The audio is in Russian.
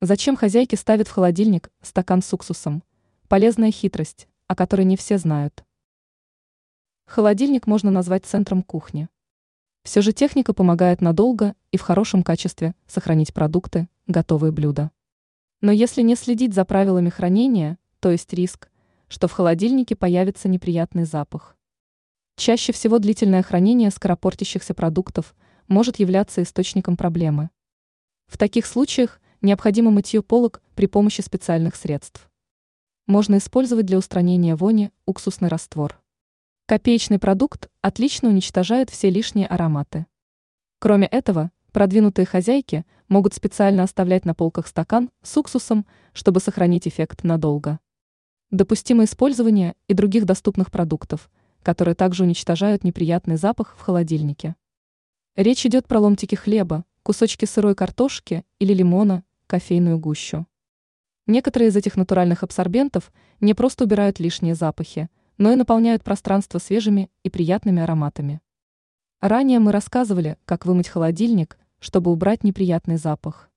Зачем хозяйки ставят в холодильник стакан с уксусом? Полезная хитрость, о которой не все знают. Холодильник можно назвать центром кухни. Все же техника помогает надолго и в хорошем качестве сохранить продукты, готовые блюда. Но если не следить за правилами хранения, то есть риск, что в холодильнике появится неприятный запах. Чаще всего длительное хранение скоропортящихся продуктов может являться источником проблемы. В таких случаях необходимо мытье полок при помощи специальных средств. Можно использовать для устранения вони уксусный раствор. Копеечный продукт отлично уничтожает все лишние ароматы. Кроме этого, продвинутые хозяйки могут специально оставлять на полках стакан с уксусом, чтобы сохранить эффект надолго. Допустимо использование и других доступных продуктов, которые также уничтожают неприятный запах в холодильнике. Речь идет про ломтики хлеба, кусочки сырой картошки или лимона, кофейную гущу. Некоторые из этих натуральных абсорбентов не просто убирают лишние запахи, но и наполняют пространство свежими и приятными ароматами. Ранее мы рассказывали, как вымыть холодильник, чтобы убрать неприятный запах.